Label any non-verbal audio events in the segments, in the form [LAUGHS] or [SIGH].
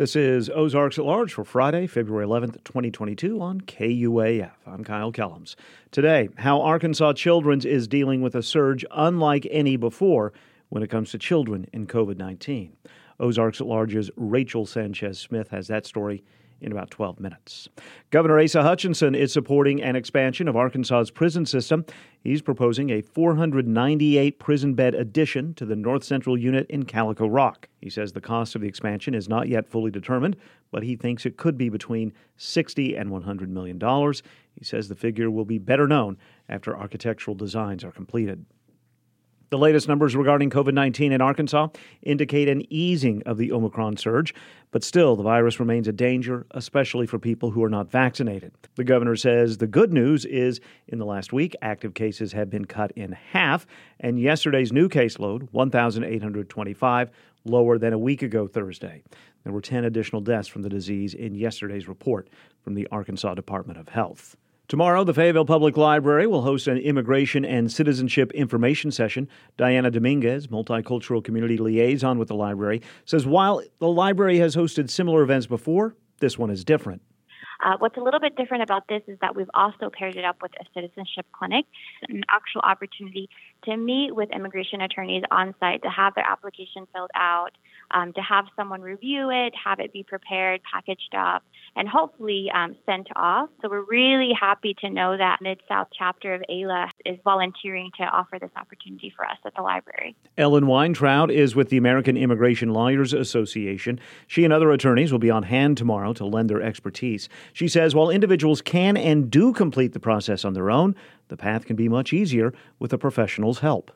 This is Ozarks at Large for Friday, February 11th, 2022 on KUAF. I'm Kyle Kellums. Today, how Arkansas Children's is dealing with a surge unlike any before when it comes to children in COVID 19. Ozarks at Large's Rachel Sanchez Smith has that story in about 12 minutes. Governor Asa Hutchinson is supporting an expansion of Arkansas's prison system. He's proposing a 498 prison bed addition to the North Central Unit in Calico Rock. He says the cost of the expansion is not yet fully determined, but he thinks it could be between 60 and 100 million dollars. He says the figure will be better known after architectural designs are completed. The latest numbers regarding COVID 19 in Arkansas indicate an easing of the Omicron surge, but still the virus remains a danger, especially for people who are not vaccinated. The governor says the good news is in the last week, active cases have been cut in half, and yesterday's new caseload, 1,825, lower than a week ago Thursday. There were 10 additional deaths from the disease in yesterday's report from the Arkansas Department of Health. Tomorrow, the Fayetteville Public Library will host an immigration and citizenship information session. Diana Dominguez, multicultural community liaison with the library, says while the library has hosted similar events before, this one is different. Uh, what's a little bit different about this is that we've also paired it up with a citizenship clinic, an actual opportunity to meet with immigration attorneys on site to have their application filled out, um, to have someone review it, have it be prepared, packaged up, and hopefully um, sent off. So we're really happy to know that Mid South chapter of ALA is volunteering to offer this opportunity for us at the library. Ellen Weintraut is with the American Immigration Lawyers Association. She and other attorneys will be on hand tomorrow to lend their expertise. She says while individuals can and do complete the process on their own, the path can be much easier with a professional's help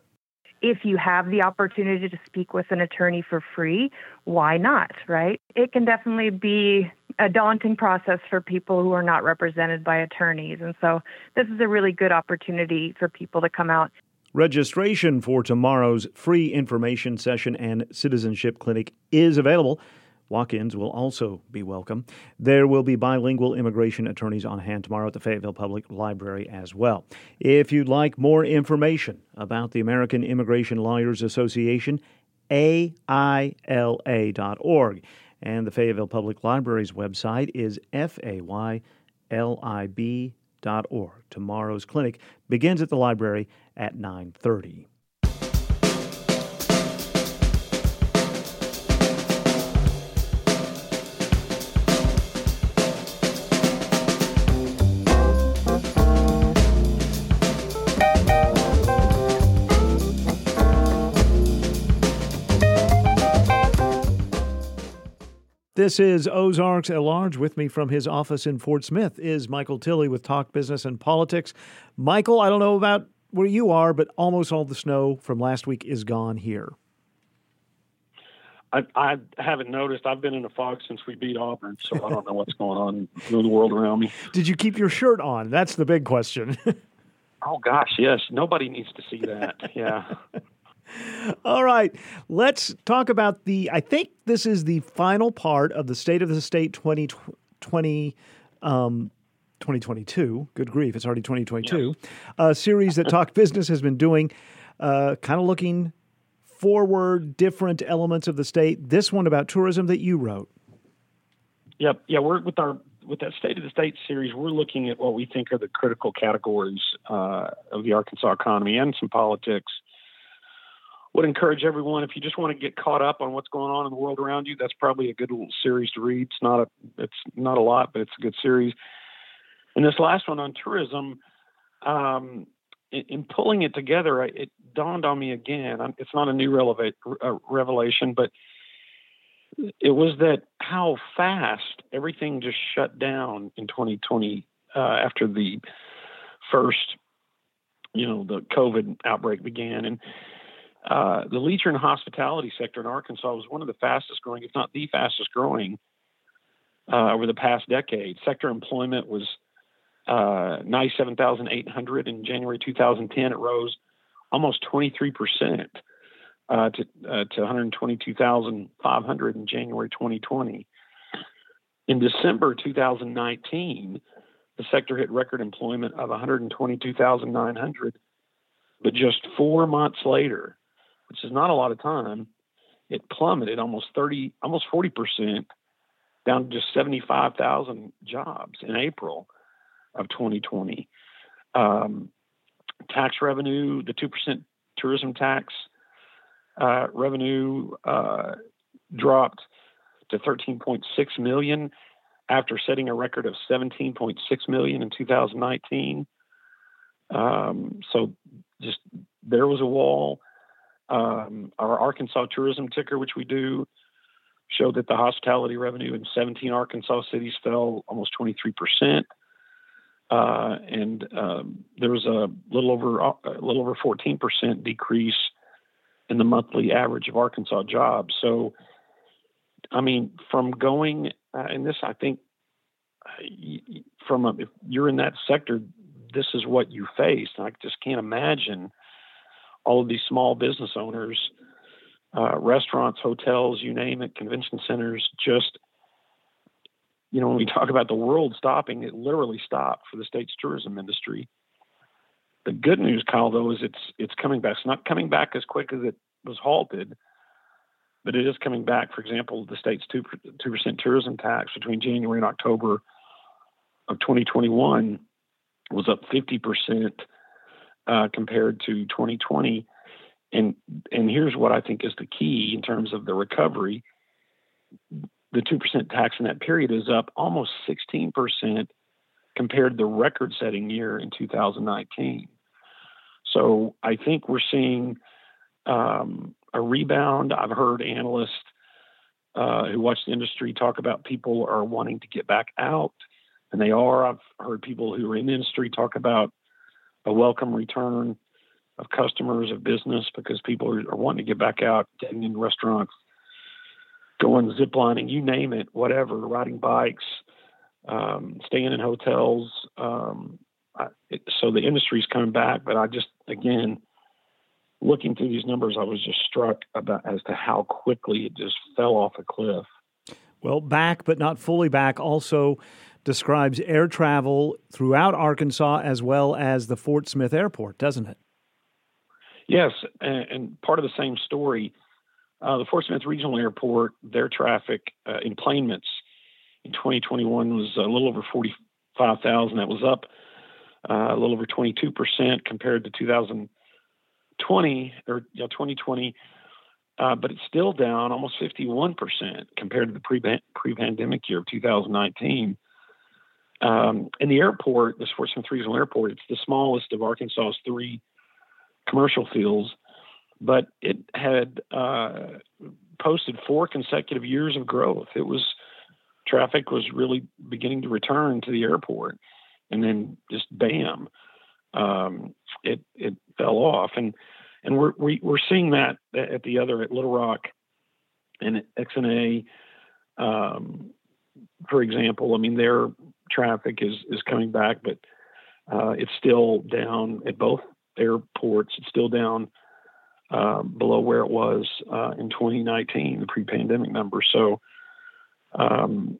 if you have the opportunity to speak with an attorney for free, why not, right? It can definitely be a daunting process for people who are not represented by attorneys. And so this is a really good opportunity for people to come out. Registration for tomorrow's free information session and citizenship clinic is available Walk ins will also be welcome. There will be bilingual immigration attorneys on hand tomorrow at the Fayetteville Public Library as well. If you'd like more information about the American Immigration Lawyers Association, AILA.org. And the Fayetteville Public Library's website is FAYLIB.org. Tomorrow's clinic begins at the library at 930. This is Ozarks at Large. With me from his office in Fort Smith is Michael Tilley with Talk Business and Politics. Michael, I don't know about where you are, but almost all the snow from last week is gone here. I, I haven't noticed. I've been in a fog since we beat Auburn, so I don't know what's going on in the world around me. [LAUGHS] Did you keep your shirt on? That's the big question. [LAUGHS] oh gosh, yes. Nobody needs to see that. Yeah. All right, let's talk about the. I think this is the final part of the State of the State 2020. Um, 2022. Good grief, it's already 2022. Yes. A series that Talk Business has been doing, uh, kind of looking forward, different elements of the state. This one about tourism that you wrote. Yep. Yeah, we're with our with that State of the State series. We're looking at what we think are the critical categories uh, of the Arkansas economy and some politics would encourage everyone if you just want to get caught up on what's going on in the world around you. That's probably a good little series to read. It's not a it's not a lot, but it's a good series. And this last one on tourism, um, in, in, pulling it together, it dawned on me again. It's not a new releva- uh, revelation, but it was that how fast everything just shut down in 2020 uh, after the first, you know, the COVID outbreak began, and uh, the leisure and hospitality sector in Arkansas was one of the fastest growing, if not the fastest growing, uh, over the past decade. Sector employment was uh, 97,800 in January 2010. It rose almost 23 percent uh, to uh, to 122,500 in January 2020. In December 2019, the sector hit record employment of 122,900. But just four months later, which is not a lot of time, it plummeted almost 30, almost 40 percent down to just 75,000 jobs in April of 2020. Um, tax revenue, the 2% tourism tax uh, revenue uh, dropped to 13.6 million after setting a record of 17.6 million in 2019. Um, so just there was a wall. Um, our Arkansas tourism ticker, which we do, showed that the hospitality revenue in 17 Arkansas cities fell almost 23 percent. Uh, and um, there was a little over uh, a little over 14 percent decrease in the monthly average of Arkansas jobs. So, I mean, from going uh, and this, I think, uh, from a, if you're in that sector, this is what you face. And I just can't imagine all of these small business owners, uh, restaurants, hotels, you name it, convention centers, just you know, when we talk about the world stopping, it literally stopped for the state's tourism industry. The good news, Kyle, though, is it's it's coming back. It's not coming back as quick as it was halted, but it is coming back. For example, the state's two two percent tourism tax between January and October of 2021 was up 50 percent uh, compared to 2020. And and here's what I think is the key in terms of the recovery the 2% tax in that period is up almost 16% compared to the record setting year in 2019. So I think we're seeing um, a rebound. I've heard analysts uh, who watch the industry talk about people are wanting to get back out, and they are. I've heard people who are in the industry talk about a welcome return of customers of business because people are, are wanting to get back out, getting in restaurants, going ziplining, you name it, whatever, riding bikes, um, staying in hotels. Um, I, it, so the industry's coming back, but I just, again, looking through these numbers, I was just struck about as to how quickly it just fell off a cliff. Well, back but not fully back also describes air travel throughout Arkansas as well as the Fort Smith Airport, doesn't it? Yes, and, part of the same story uh, the Fort Smith Regional Airport, their traffic uh, enplanements in 2021 was a little over 45,000. That was up uh, a little over 22% compared to 2020 or you know, 2020, uh, but it's still down almost 51% compared to the pre pre-pandemic year of 2019. Um, and the airport, the Fort Smith Regional Airport, it's the smallest of Arkansas's three commercial fields but it had uh, posted four consecutive years of growth. It was traffic was really beginning to return to the airport, and then just bam, um, it it fell off, and and we're we, are we are seeing that at the other at Little Rock and XNA, um, for example. I mean, their traffic is is coming back, but uh, it's still down at both airports. It's still down uh, below where it was uh, in 2019, the pre-pandemic numbers. So, um,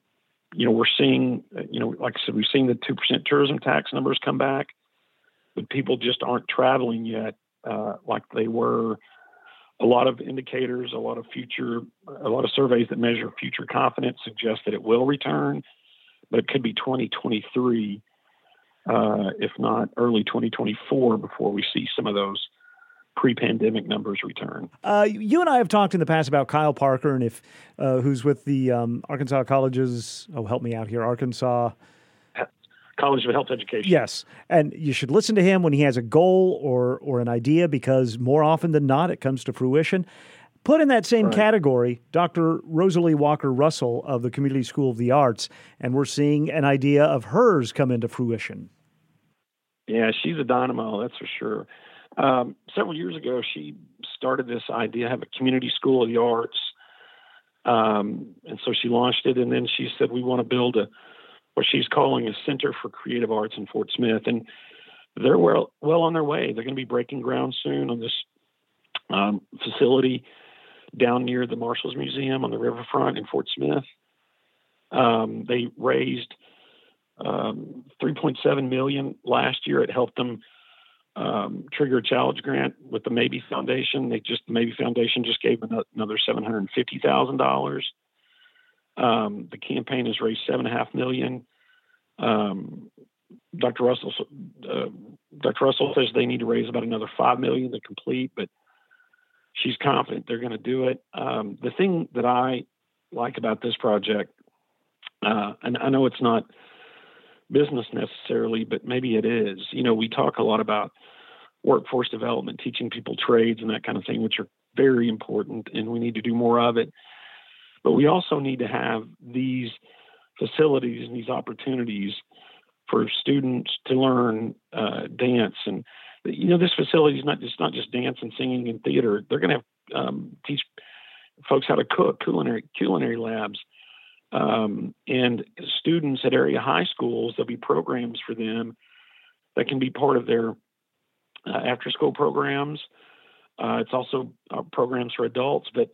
you know, we're seeing, you know, like I said, we've seen the two percent tourism tax numbers come back, but people just aren't traveling yet uh, like they were. A lot of indicators, a lot of future, a lot of surveys that measure future confidence suggest that it will return, but it could be 2023, uh, if not early 2024, before we see some of those pre-pandemic numbers return. Uh, you and I have talked in the past about Kyle Parker and if uh, who's with the um, Arkansas colleges. Oh, help me out here, Arkansas. College of Health Education. Yes, and you should listen to him when he has a goal or or an idea because more often than not, it comes to fruition. Put in that same right. category, Dr. Rosalie Walker Russell of the Community School of the Arts, and we're seeing an idea of hers come into fruition. Yeah, she's a dynamo, that's for sure. Um, several years ago, she started this idea, have a community school of the arts. Um, and so she launched it, and then she said, we want to build a, what she's calling a Center for Creative Arts in Fort Smith. And they're well, well on their way. They're going to be breaking ground soon on this um, facility down near the Marshals Museum on the riverfront in Fort Smith. Um, they raised um, 3.7 million last year. It helped them um, trigger a challenge grant with the Mabee Foundation. They just the Mabee Foundation just gave another seven hundred fifty thousand dollars. Um, the campaign has raised seven and a half million. Um, Dr. Russell, uh, Dr. Russell says they need to raise about another five million to complete, but she's confident they're going to do it. Um, the thing that I like about this project, uh, and I know it's not business necessarily, but maybe it is. You know, we talk a lot about workforce development, teaching people trades and that kind of thing, which are very important, and we need to do more of it. But we also need to have these facilities and these opportunities for students to learn uh, dance. And you know this facility is not just not just dance and singing and theater. They're going to have um, teach folks how to cook culinary culinary labs. Um, and students at area high schools there'll be programs for them that can be part of their uh, after school programs. Uh, it's also uh, programs for adults but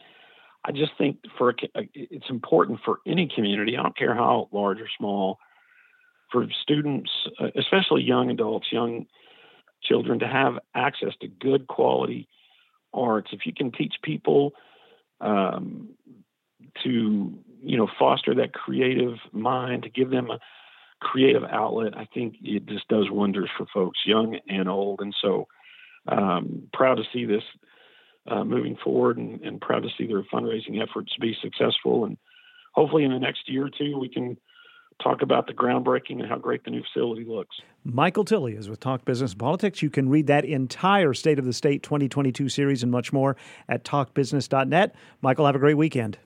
I just think for it's important for any community. I don't care how large or small, for students, uh, especially young adults, young children, to have access to good quality arts. If you can teach people um, to, you know, foster that creative mind, to give them a creative outlet, I think it just does wonders for folks, young and old. And so, um, proud to see this uh, moving forward and, and, proud to see their fundraising efforts be successful. And hopefully, in the next year or two, we can talk about the groundbreaking and how great the new facility looks. Michael Tilley is with Talk Business and Politics. You can read that entire State of the State 2022 series and much more at talkbusiness.net. Michael, have a great weekend.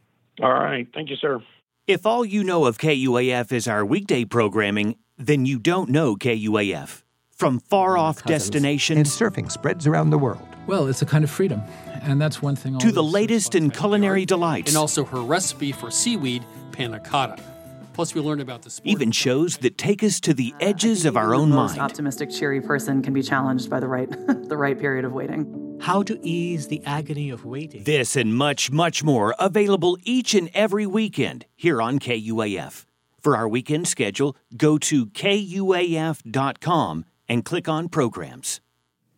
All right. Thank you, sir. If all you know of KUAF is our weekday programming, then you don't know KUAF. From far off destinations and surfing spreads around the world. Well, it's a kind of freedom, and that's one thing. To the latest in culinary delights, and also her recipe for seaweed panna cotta. Plus, we learned about the sport. even shows that take us to the uh, edges of our own the most mind. optimistic, cheery person can be challenged by the right, [LAUGHS] the right period of waiting. How to ease the agony of waiting. This and much, much more available each and every weekend here on KUAF. For our weekend schedule, go to kuaf.com and click on programs.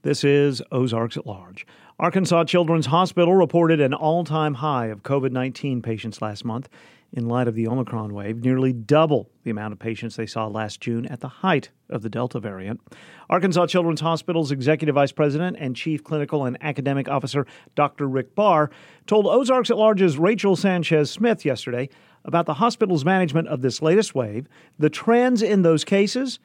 This is Ozarks at Large. Arkansas Children's Hospital reported an all time high of COVID 19 patients last month in light of the Omicron wave, nearly double the amount of patients they saw last June at the height of the Delta variant. Arkansas Children's Hospital's Executive Vice President and Chief Clinical and Academic Officer, Dr. Rick Barr, told Ozarks at Large's Rachel Sanchez Smith yesterday about the hospital's management of this latest wave, the trends in those cases,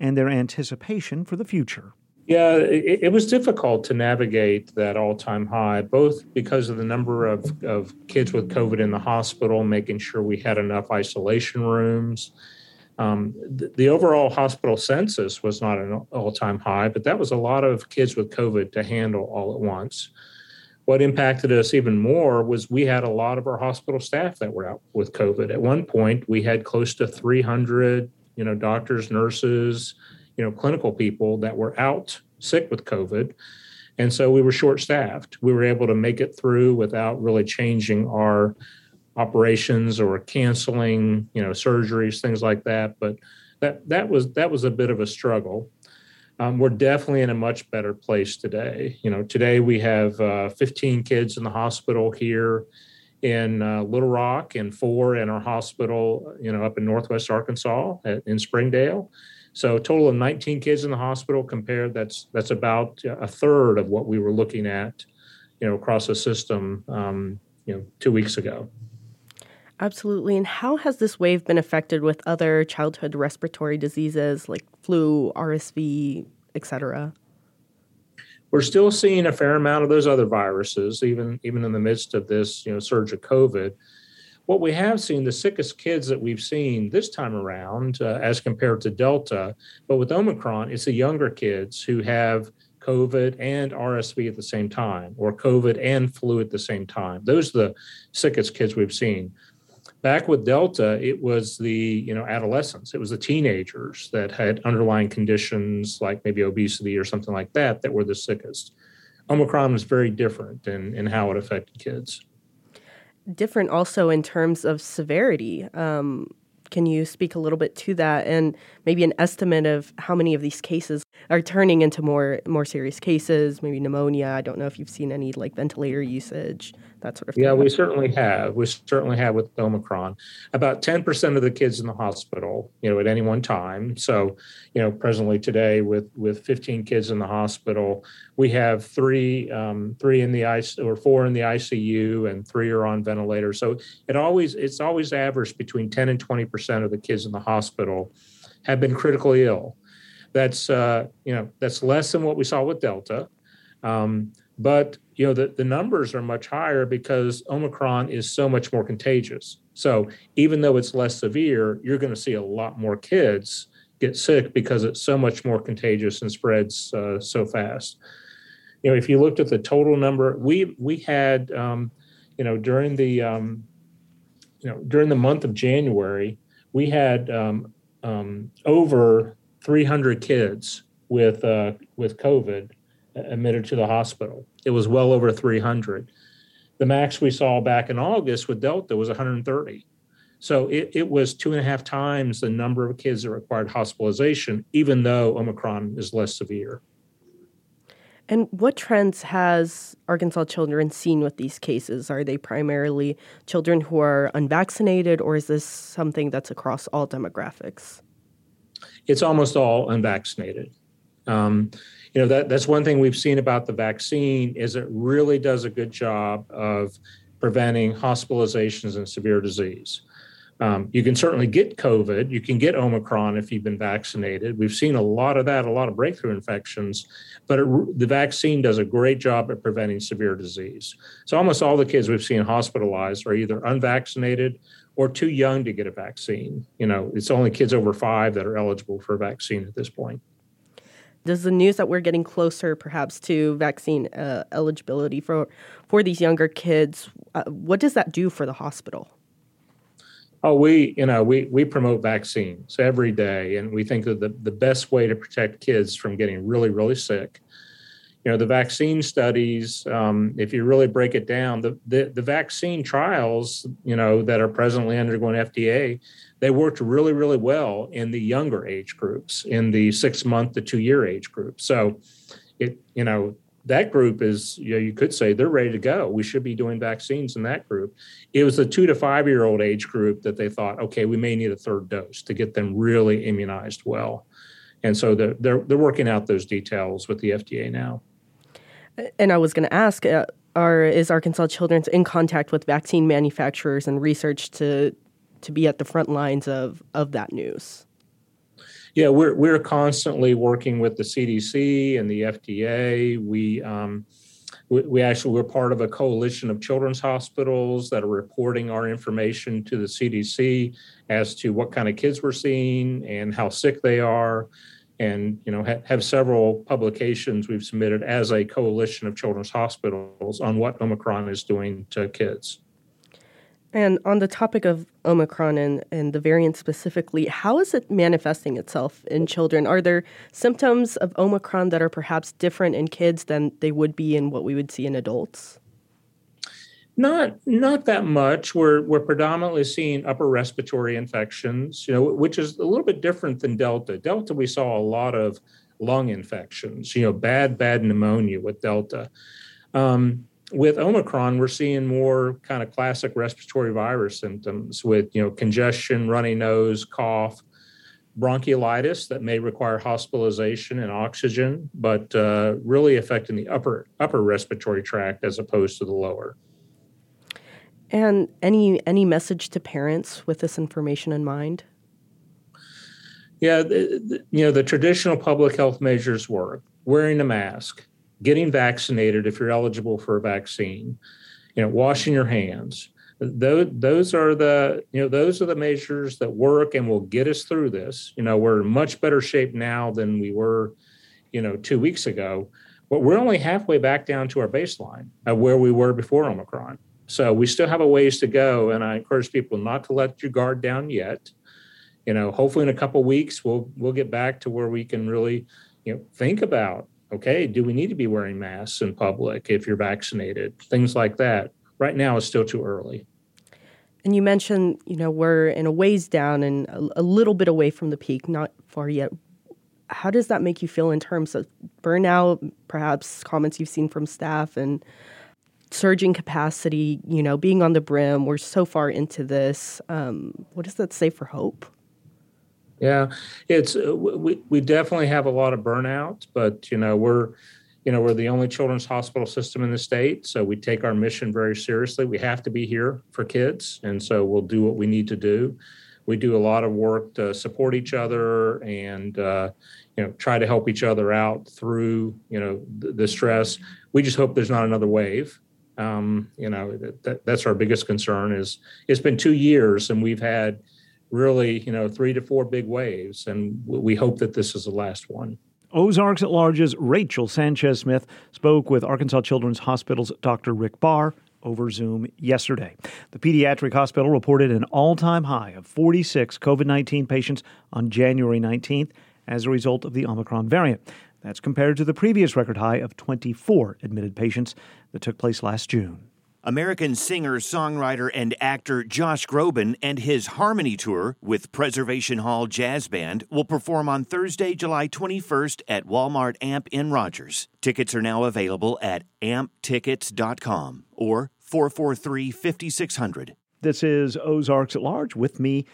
and their anticipation for the future. Yeah, it, it, was difficult to navigate that all time high, both because of the number of, of kids with COVID in the hospital, making sure we had enough isolation rooms. Um, the, the, overall hospital census was not an all time high, but that was a lot of kids with COVID to handle all at once. What impacted us even more was we had a lot of our hospital staff that were out with COVID. At one point, we had close to 300, you know, doctors, nurses, you know, clinical people that were out sick with COVID. And so we were short staffed. We were able to make it through without really changing our operations or canceling, you know, surgeries, things like that. But that that was that was a bit of a struggle. Um, we're definitely in a much better place today. You know, today we have uh, 15 kids in the hospital here in uh, Little Rock and four in our hospital, you know, up in Northwest Arkansas at, in Springdale. So total of 19 kids in the hospital compared that's that's about a third of what we were looking at, you know, across the system, um, you know, two weeks ago. Absolutely. And how has this wave been affected with other childhood respiratory diseases like flu, RSV, etc.? We're still seeing a fair amount of those other viruses, even even in the midst of this, you know, surge of COVID what we have seen, the sickest kids that we've seen this time around, uh, as compared to Delta, but with Omicron, it's the younger kids who have COVID and RSV at the same time, or COVID and flu at the same time. Those are the sickest kids we've seen. Back with Delta, it was the you know adolescents, it was the teenagers that had underlying conditions like maybe obesity or something like that that were the sickest. Omicron was very different in, in how it affected kids different also in terms of severity. Um, can you speak a little bit to that and maybe an estimate of how many of these cases are turning into more more serious cases, maybe pneumonia? I don't know if you've seen any like ventilator usage, that sort of thing? Yeah, we certainly have. We certainly have with Omicron. About 10% of the kids in the hospital, you know, at any one time. So, you know, presently today with with 15 kids in the hospital, we have three um, three in the ICU or four in the ICU and three are on ventilators. So it always it's always averaged between 10 and 20% of the kids in the hospital have been critically ill. That's uh, you know that's less than what we saw with Delta. Um, but you know the, the numbers are much higher because omicron is so much more contagious so even though it's less severe you're going to see a lot more kids get sick because it's so much more contagious and spreads uh, so fast you know if you looked at the total number we we had um, you know during the um, you know during the month of january we had um, um over 300 kids with uh, with covid admitted to the hospital. It was well over 300. The max we saw back in August with Delta was 130. So it, it was two and a half times the number of kids that required hospitalization, even though Omicron is less severe. And what trends has Arkansas children seen with these cases? Are they primarily children who are unvaccinated, or is this something that's across all demographics? It's almost all unvaccinated. Um, you know that that's one thing we've seen about the vaccine is it really does a good job of preventing hospitalizations and severe disease. Um, you can certainly get COVID. You can get Omicron if you've been vaccinated. We've seen a lot of that, a lot of breakthrough infections, but it, the vaccine does a great job at preventing severe disease. So almost all the kids we've seen hospitalized are either unvaccinated or too young to get a vaccine. You know, it's only kids over five that are eligible for a vaccine at this point. Does the news that we're getting closer, perhaps, to vaccine uh, eligibility for for these younger kids, uh, what does that do for the hospital? Oh, we you know we we promote vaccines every day, and we think that the the best way to protect kids from getting really really sick you know the vaccine studies um, if you really break it down the, the, the vaccine trials you know that are presently undergoing fda they worked really really well in the younger age groups in the six month to two year age group. So it you know that group is you know you could say they're ready to go. We should be doing vaccines in that group. It was the two to five year old age group that they thought okay we may need a third dose to get them really immunized well. And so they're, they're, they're working out those details with the fda now and I was going to ask, uh, are is Arkansas Children's in contact with vaccine manufacturers and research to to be at the front lines of of that news? Yeah, we're we're constantly working with the CDC and the FDA. We um, we, we actually we're part of a coalition of children's hospitals that are reporting our information to the CDC as to what kind of kids we're seeing and how sick they are and you know ha- have several publications we've submitted as a coalition of children's hospitals on what omicron is doing to kids. And on the topic of omicron and, and the variant specifically how is it manifesting itself in children? Are there symptoms of omicron that are perhaps different in kids than they would be in what we would see in adults not not that much. We're we're predominantly seeing upper respiratory infections, you know, which is a little bit different than Delta. Delta, we saw a lot of lung infections, you know, bad bad pneumonia with Delta. Um, with Omicron, we're seeing more kind of classic respiratory virus symptoms with you know congestion, runny nose, cough, bronchiolitis that may require hospitalization and oxygen, but uh, really affecting the upper upper respiratory tract as opposed to the lower. And any any message to parents with this information in mind? Yeah, you know the traditional public health measures work: wearing a mask, getting vaccinated if you're eligible for a vaccine, you know, washing your hands. Those those are the you know those are the measures that work and will get us through this. You know, we're in much better shape now than we were, you know, two weeks ago. But we're only halfway back down to our baseline of where we were before Omicron. So we still have a ways to go, and I encourage people not to let your guard down yet. You know, hopefully in a couple weeks we'll we'll get back to where we can really, you know, think about okay, do we need to be wearing masks in public if you're vaccinated? Things like that. Right now, it's still too early. And you mentioned, you know, we're in a ways down and a, a little bit away from the peak, not far yet. How does that make you feel in terms of burnout, perhaps comments you've seen from staff and surging capacity, you know, being on the brim. We're so far into this. Um, what does that say for hope? Yeah, it's uh, we we definitely have a lot of burnout, but you know we're you know we're the only children's hospital system in the state, so we take our mission very seriously. We have to be here for kids, and so we'll do what we need to do. We do a lot of work to support each other and uh, you know try to help each other out through you know the, the stress. We just hope there's not another wave. Um, you know that, that's our biggest concern. Is it's been two years and we've had really, you know, three to four big waves, and we hope that this is the last one. Ozarks at Large's Rachel Sanchez Smith spoke with Arkansas Children's Hospital's Dr. Rick Barr over Zoom yesterday. The pediatric hospital reported an all time high of 46 COVID 19 patients on January 19th as a result of the Omicron variant. That's compared to the previous record high of 24 admitted patients that took place last June. American singer, songwriter, and actor Josh Groban and his Harmony Tour with Preservation Hall Jazz Band will perform on Thursday, July 21st at Walmart Amp in Rogers. Tickets are now available at amptickets.com or 443 5600. This is Ozarks at Large. With me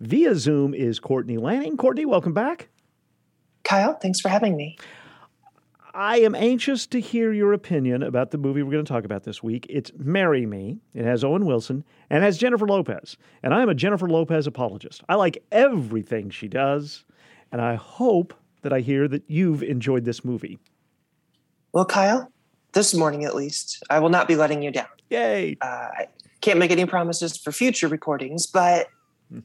via Zoom is Courtney Lanning. Courtney, welcome back. Kyle, thanks for having me. I am anxious to hear your opinion about the movie we're going to talk about this week. It's Marry Me. It has Owen Wilson and has Jennifer Lopez. And I am a Jennifer Lopez apologist. I like everything she does, and I hope that I hear that you've enjoyed this movie. Well, Kyle, this morning at least, I will not be letting you down. Yay! Uh, I can't make any promises for future recordings, but hmm.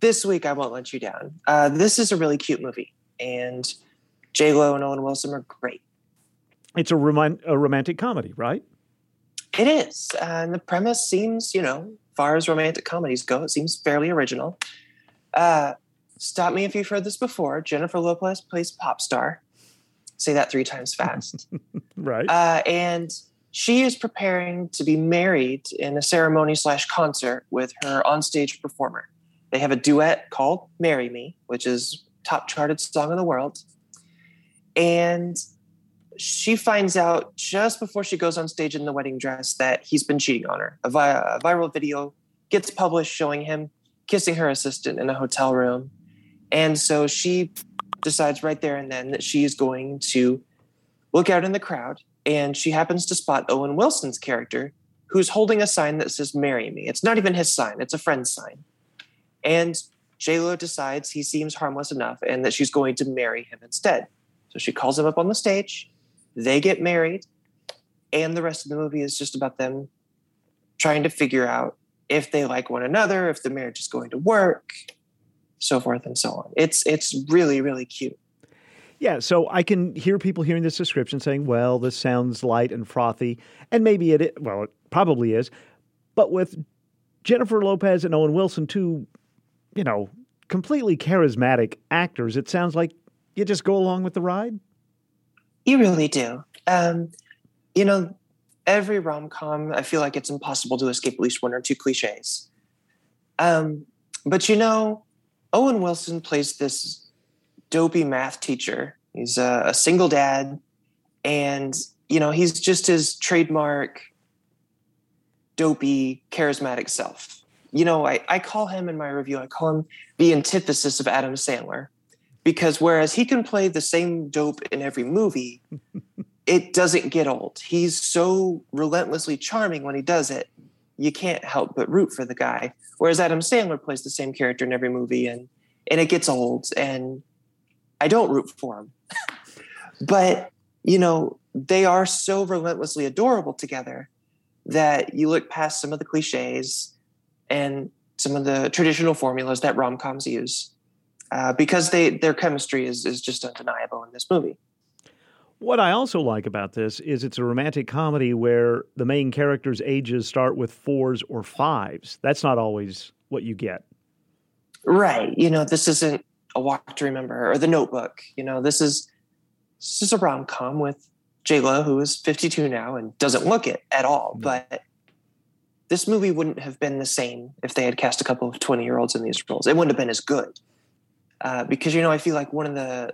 this week I won't let you down. Uh, this is a really cute movie, and J Lo and Owen Wilson are great. It's a, rom- a romantic comedy, right? It is. And the premise seems, you know, far as romantic comedies go, it seems fairly original. Uh, stop me if you've heard this before. Jennifer Lopez plays pop star. Say that three times fast. [LAUGHS] right. Uh, and she is preparing to be married in a ceremony slash concert with her onstage performer. They have a duet called Marry Me, which is top charted song in the world. And she finds out just before she goes on stage in the wedding dress that he's been cheating on her. A, vi- a, viral video gets published showing him kissing her assistant in a hotel room. And so she decides right there and then that she is going to look out in the crowd. And she happens to spot Owen Wilson's character, who's holding a sign that says, Marry me. It's not even his sign, it's a friend's sign. And JLo decides he seems harmless enough and that she's going to marry him instead. So she calls him up on the stage they get married, and the rest of the movie is just about them trying to figure out if they like one another, if the marriage is going to work, so forth and so on. It's it's really really cute. Yeah, so I can hear people hearing this description saying, "Well, this sounds light and frothy," and maybe it, well, it probably is. But with Jennifer Lopez and Owen Wilson, two, you know, completely charismatic actors, it sounds like you just go along with the ride. You really do. Um, you know, every rom com, I feel like it's impossible to escape at least one or two cliches. Um, but you know, Owen Wilson plays this dopey math teacher. He's a, a single dad, and you know, he's just his trademark dopey, charismatic self. You know, I, I call him in my review, I call him the antithesis of Adam Sandler because whereas he can play the same dope in every movie, [LAUGHS] it doesn't get old. He's so relentlessly charming when he does it. You can't help but root for the guy. Whereas Adam Sandler plays the same character in every movie and and it gets old and I don't root for him. [LAUGHS] but, you know, they are so relentlessly adorable together that you look past some of the cliches and some of the traditional formulas that rom-coms use uh, because they their chemistry is is just undeniable in this movie. What I also like about this is it's a romantic comedy where the main characters' ages start with fours or fives. That's not always what you get. Right. You know, this isn't a walk to remember or the notebook. You know, this is this is a rom com with J Lo, who is 52 now and doesn't look it at all. Mm. But this movie wouldn't have been the same if they had cast a couple of 20 year olds in these roles. It wouldn't have been as good. Uh, because you know I feel like one of the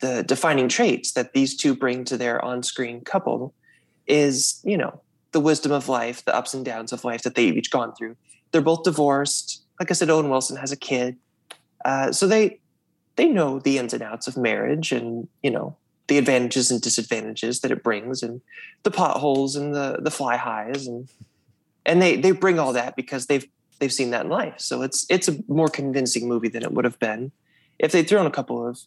the defining traits that these two bring to their on-screen couple is you know the wisdom of life, the ups and downs of life that they've each gone through. They're both divorced. Like I said, Owen Wilson has a kid, uh, so they they know the ins and outs of marriage, and you know the advantages and disadvantages that it brings, and the potholes and the the fly highs, and and they they bring all that because they've they've seen that in life. So it's it's a more convincing movie than it would have been if they'd thrown a couple of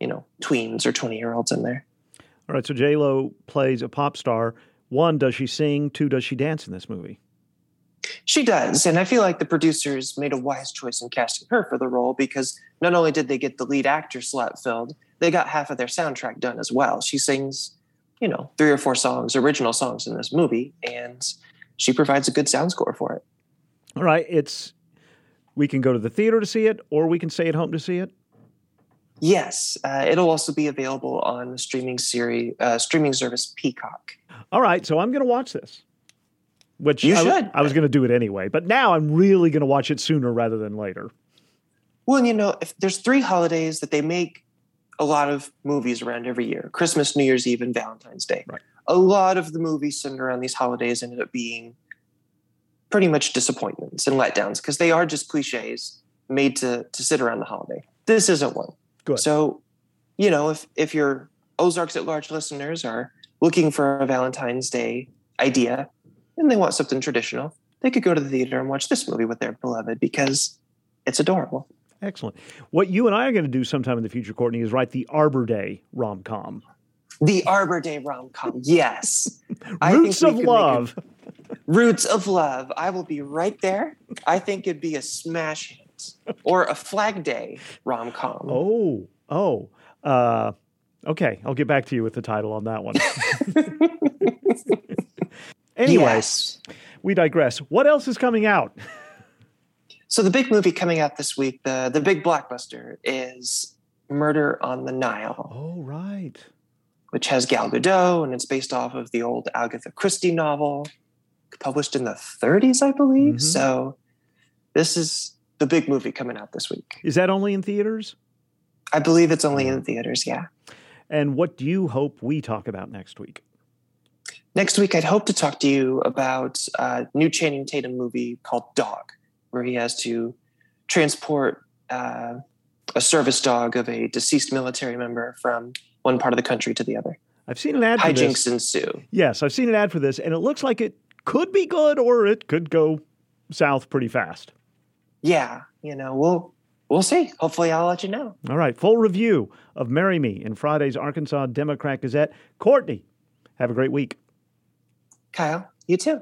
you know tweens or twenty year olds in there. All right, so J Lo plays a pop star. One, does she sing? Two, does she dance in this movie? She does, and I feel like the producers made a wise choice in casting her for the role because not only did they get the lead actor slot filled, they got half of their soundtrack done as well. She sings, you know, three or four songs, original songs in this movie, and she provides a good sound score for it. All right, it's we can go to the theater to see it, or we can stay at home to see it. Yes, uh, it'll also be available on the streaming series, uh, streaming service Peacock. All right, so I'm going to watch this. Which you I, should. I was going to do it anyway, but now I'm really going to watch it sooner rather than later. Well, you know, if there's three holidays that they make a lot of movies around every year: Christmas, New Year's Eve, and Valentine's Day. Right. A lot of the movies centered around these holidays ended up being pretty much disappointments and letdowns because they are just cliches made to to sit around the holiday. This isn't one. Good. So, you know, if if your Ozarks at Large listeners are looking for a Valentine's Day idea and they want something traditional, they could go to the theater and watch this movie with their beloved because it's adorable. Excellent. What you and I are going to do sometime in the future, Courtney, is write the Arbor Day rom com. The Arbor Day rom com, yes. I Roots think of we could make Love. it- Roots of Love. I will be right there. I think it'd be a smash hit or a Flag Day rom com. Oh, oh. Uh, okay, I'll get back to you with the title on that one. [LAUGHS] Anyways, Yes. we digress. What else is coming out? So the big movie coming out this week, the the big blockbuster, is Murder on the Nile. Oh, right. Which has Gal Gadot, and it's based off of the old Agatha Christie novel, published in the 30s, I believe. Mhm. So this is the big movie coming out this week. Is that only in theaters? I believe it's only in theaters. Yeah. And what do you hope we talk about next week? Next week, I'd hope to talk to you about a new Channing Tatum movie called Dog, where he has to transport uh, a service dog of a deceased military member from one part of the country to the other. I've seen an ad for Hijinks ensue. Yes, I've seen an ad for this, and it looks like it could be good or it could go south pretty fast. Yeah, you know, we'll we'll see. Hopefully, I'll let you know. All right, full review of Marry Me in Friday's Arkansas Democrat Gazette. Courtney, have a great week. Kyle, you too.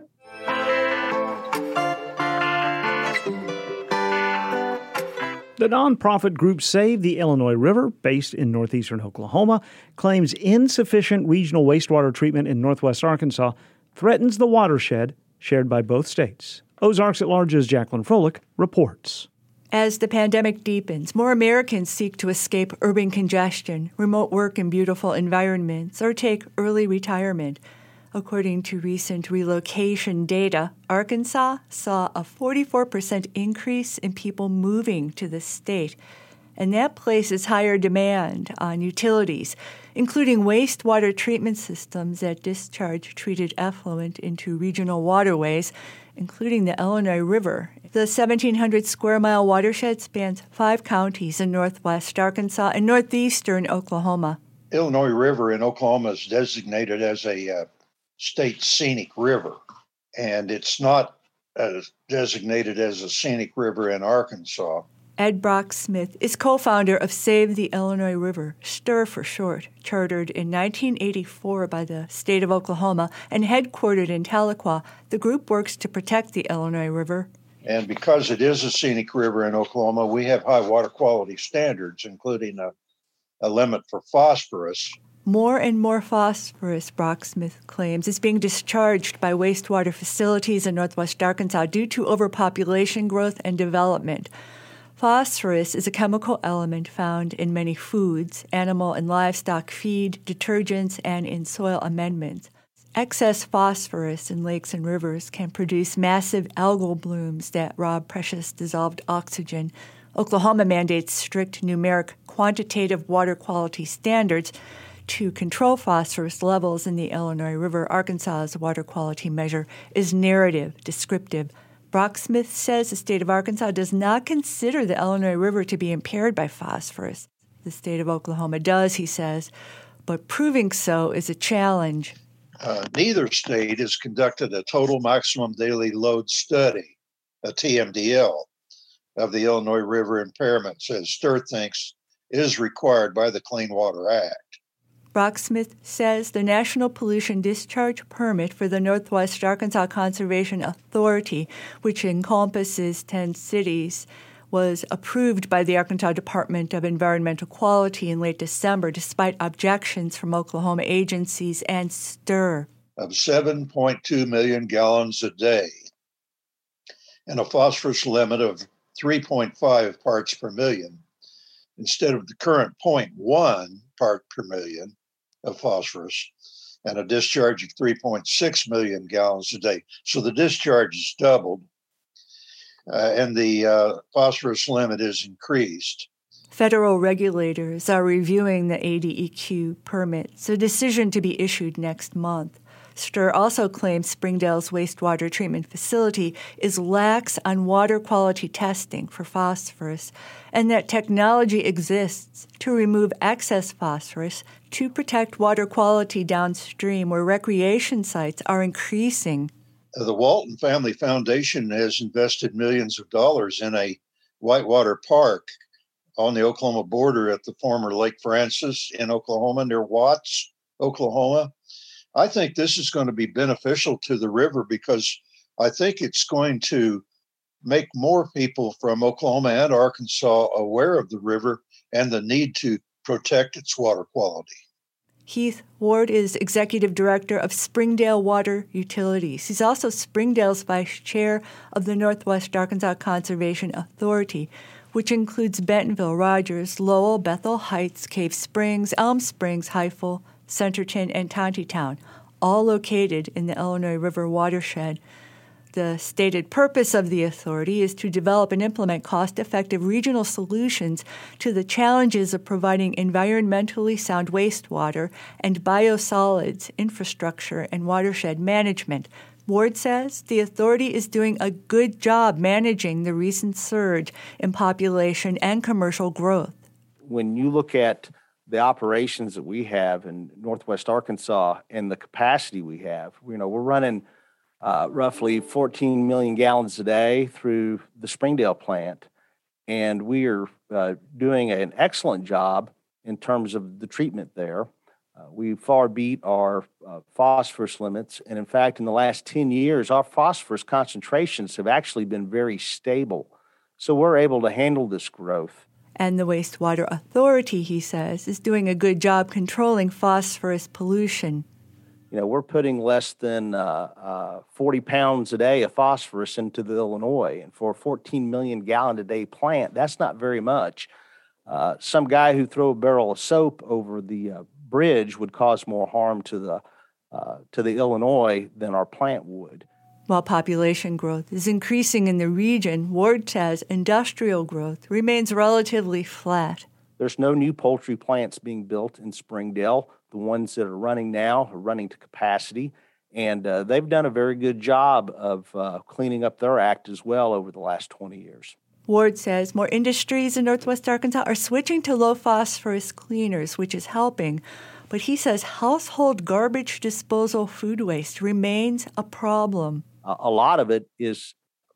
The nonprofit group Save the Illinois River, based in northeastern Oklahoma, claims insufficient regional wastewater treatment in northwest Arkansas threatens the watershed shared by both states. Ozarks at Large's Jacqueline Froelich reports. As the pandemic deepens, more Americans seek to escape urban congestion, remote work in beautiful environments, or take early retirement. According to recent relocation data, Arkansas saw a 44% increase in people moving to the state, and that places higher demand on utilities, including wastewater treatment systems that discharge treated effluent into regional waterways, including the Illinois River. The 1,700 square mile watershed spans five counties in northwest Arkansas and northeastern Oklahoma. Illinois River in Oklahoma is designated as a uh, state scenic river, and it's not uh, designated as a scenic river in Arkansas. Ed Brocksmith is co founder of Save the Illinois River, STIR for short, chartered in 1984 by the state of Oklahoma and headquartered in Tahlequah. The group works to protect the Illinois River. And because it is a scenic river in Oklahoma, we have high water quality standards, including a, a limit for phosphorus. More and more phosphorus, Brocksmith claims, is being discharged by wastewater facilities in northwest Arkansas due to overpopulation growth and development. Phosphorus is a chemical element found in many foods, animal and livestock feed, detergents, and in soil amendments. Excess phosphorus in lakes and rivers can produce massive algal blooms that rob precious dissolved oxygen. Oklahoma mandates strict numeric quantitative water quality standards to control phosphorus levels in the Illinois River, Arkansas's water quality measure is narrative, descriptive. Brocksmith says the state of Arkansas does not consider the Illinois River to be impaired by phosphorus. The state of Oklahoma does, he says, but proving so is a challenge. Uh, neither state has conducted a total maximum daily load study, a TMDL, of the Illinois River impairments, as STIR thinks is required by the Clean Water Act. Brocksmith says the National Pollution Discharge Permit for the Northwest Arkansas Conservation Authority, which encompasses 10 cities, was approved by the Arkansas Department of Environmental Quality in late December, despite objections from Oklahoma agencies and STIR. Of 7.2 million gallons a day and a phosphorus limit of 3.5 parts per million instead of the current 0.1 part per million of phosphorus and a discharge of 3.6 million gallons a day. So the discharge is doubled uh, and the uh, phosphorus limit is increased. Federal regulators are reviewing the ADEQ permits, a decision to be issued next month. STIR also claims Springdale's wastewater treatment facility is lax on water quality testing for phosphorus and that technology exists to remove excess phosphorus to protect water quality downstream where recreation sites are increasing. The Walton Family Foundation has invested millions of dollars in a whitewater park on the Oklahoma border at the former Lake Frances in Oklahoma near Watts, Oklahoma. I think this is going to be beneficial to the river because I think it's going to make more people from Oklahoma and Arkansas aware of the river and the need to protect its water quality. Heath Ward is executive director of Springdale Water Utilities. He's also Springdale's vice chair of the Northwest Arkansas Conservation Authority, which includes Bentonville, Rogers, Lowell, Bethel Heights, Cave Springs, Elm Springs, Highfill, Centerton, and Tontitown, all located in the Illinois River watershed. The stated purpose of the authority is to develop and implement cost effective regional solutions to the challenges of providing environmentally sound wastewater and biosolids infrastructure and watershed management. Ward says the authority is doing a good job managing the recent surge in population and commercial growth. When you look at the operations that we have in Northwest Arkansas and the capacity we have. You know, we're running uh, roughly 14 million gallons a day through the Springdale plant, and we are uh, doing an excellent job in terms of the treatment there. Uh, we far beat our uh, phosphorus limits, and in fact, in the last 10 years, our phosphorus concentrations have actually been very stable. So we're able to handle this growth. And the Wastewater Authority, he says, is doing a good job controlling phosphorus pollution. You know, we're putting less than uh, uh, 40 pounds a day of phosphorus into the Illinois. And for a 14 million gallon a day plant, that's not very much. Uh, some guy who threw a barrel of soap over the uh, bridge would cause more harm to the uh, to the Illinois than our plant would. While population growth is increasing in the region, Ward says industrial growth remains relatively flat. There's no new poultry plants being built in Springdale. The ones that are running now are running to capacity, and uh, they've done a very good job of uh, cleaning up their act as well over the last 20 years. Ward says more industries in Northwest Arkansas are switching to low phosphorus cleaners, which is helping. But he says household garbage disposal food waste remains a problem a lot of it is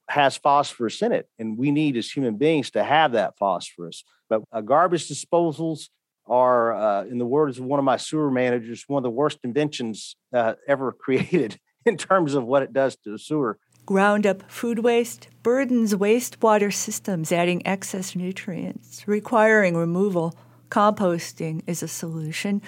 has phosphorus in it, and we need as human beings to have that phosphorus. But uh, garbage disposals are, uh, in the words of one of my sewer managers, one of the worst inventions uh, ever [LAUGHS] created in terms of what it does to the sewer. Ground up food waste burdens wastewater systems, adding excess nutrients, requiring removal. Composting is a solution,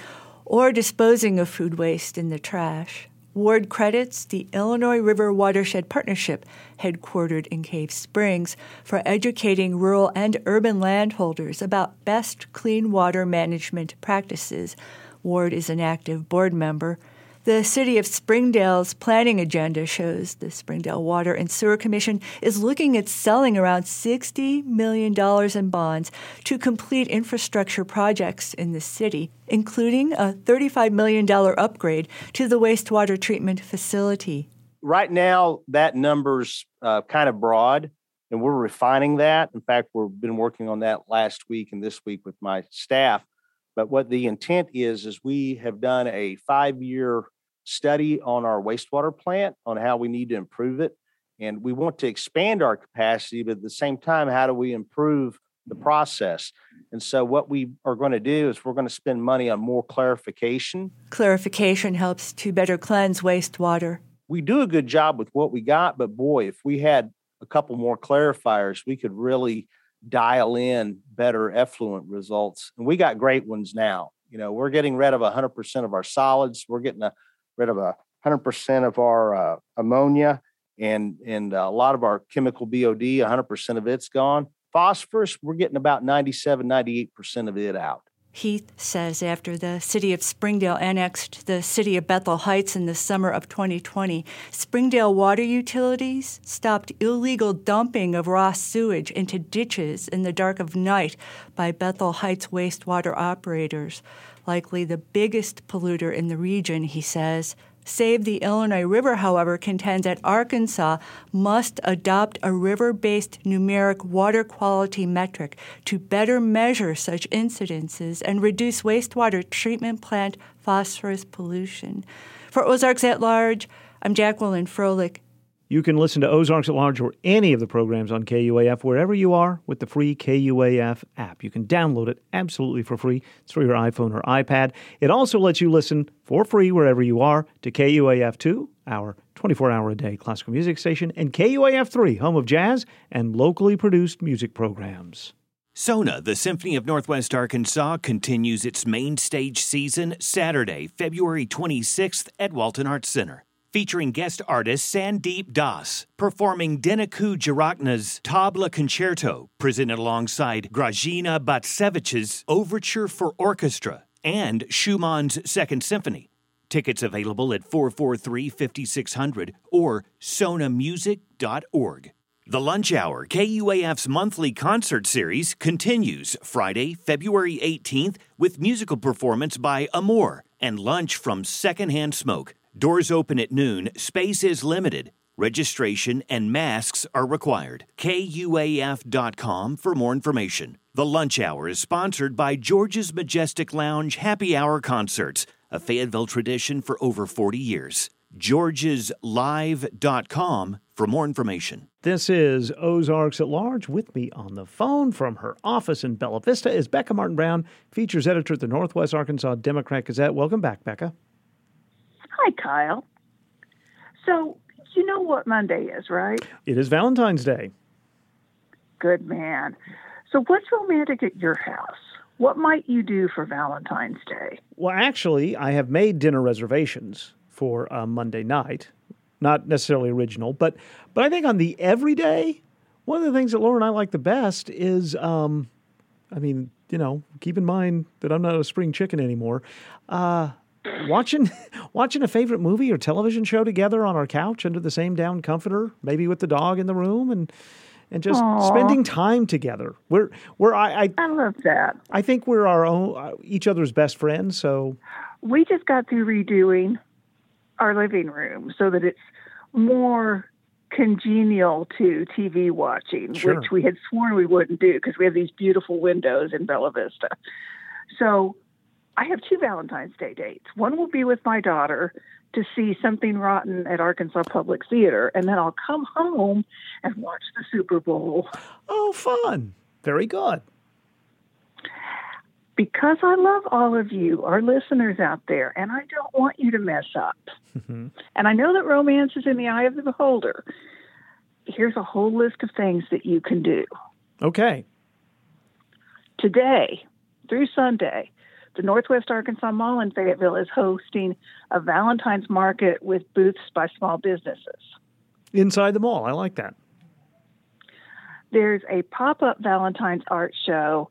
or disposing of food waste in the trash. Ward credits the Illinois River Watershed Partnership, headquartered in Cave Springs, for educating rural and urban landholders about best clean water management practices. Ward is an active board member. The City of Springdale's planning agenda shows the Springdale Water and Sewer Commission is looking at selling around $60 million in bonds to complete infrastructure projects in the city, including a $35 million upgrade to the wastewater treatment facility. Right now, that number's uh, kind of broad, and we're refining that. In fact, we've been working on that last week and this week with my staff. But what the intent is, is we have done a five year study on our wastewater plant on how we need to improve it. And we want to expand our capacity, but at the same time, how do we improve the process? And so, what we are going to do is we're going to spend money on more clarification. Clarification helps to better cleanse wastewater. We do a good job with what we got, but boy, if we had a couple more clarifiers, we could really dial in better effluent results. And we got great ones now. You know, we're getting rid of 100% of our solids. We're getting a, rid of a 100% of our uh, ammonia and and a lot of our chemical BOD, 100% of it's gone. Phosphorus, we're getting about 97, 98% of it out. Heath says after the city of Springdale annexed the city of Bethel Heights in the summer of 2020, Springdale water utilities stopped illegal dumping of raw sewage into ditches in the dark of night by Bethel Heights wastewater operators. Likely the biggest polluter in the region, he says. Save the Illinois River, however, contends that Arkansas must adopt a river based numeric water quality metric to better measure such incidences and reduce wastewater treatment plant phosphorus pollution. For Ozarks at Large, I'm Jacqueline Froelich. You can listen to Ozarks at Large or any of the programs on KUAF wherever you are with the free KUAF app. You can download it absolutely for free. It's for your iPhone or iPad. It also lets you listen for free wherever you are to KUAF 2, our 24 hour a day classical music station, and KUAF 3, home of jazz and locally produced music programs. SONA, the Symphony of Northwest Arkansas, continues its main stage season Saturday, February 26th at Walton Arts Center featuring guest artist Sandeep Das, performing Dinuk Wijeratne's Tabla Concerto, presented alongside Grażyna Bacewicz's Overture for Orchestra and Schumann's Second Symphony. Tickets available at 443 5600 or sonamusic.org. The Lunch Hour, KUAF's monthly concert series, continues Friday, February 18th with musical performance by Amor and lunch from Secondhand Smoke. Doors open at noon, space is limited. Registration and masks are required. KUAF.com for more information. The lunch hour is sponsored by George's Majestic Lounge Happy Hour Concerts, a Fayetteville tradition for over 40 years. George'sLive.com for more information. This is Ozarks at Large. With me on the phone from her office in Bella Vista is Becca Martin Brown, features editor at the Northwest Arkansas Democrat Gazette. Welcome back, Becca. Hi, Kyle. So, you know what Monday is, right? It is Valentine's Day. Good man. So, what's romantic at your house? What might you do for Valentine's Day? Well, actually, I have made dinner reservations for uh, Monday night. Not necessarily original, but but I think on the everyday, one of the things that Laura and I like the best is, um, I mean, you know, keep in mind that I'm not a spring chicken anymore. Uh, watching [LAUGHS] watching a favorite movie or television show together on our couch under the same down comforter, maybe with the dog in the room, and and just Aww. spending time together. We're we're I, I, I love that. I think we're our own uh, each other's best friends. So we just got through redoing our living room so that it's more congenial to TV watching, sure. which we had sworn we wouldn't do because we have these beautiful windows in Bella Vista. So I have two Valentine's Day dates. One will be with my daughter to see something rotten at Arkansas Public Theater, and then I'll come home and watch the Super Bowl. Oh, fun. Very good. Because I love all of you, our listeners out there, and I don't want you to mess up. Mm-hmm. And I know that romance is in the eye of the beholder. Here's a whole list of things that you can do. Okay. Today through Sunday, the Northwest Arkansas Mall in Fayetteville is hosting a Valentine's market with booths by small businesses. Inside the mall, I like that. There's a pop up Valentine's art show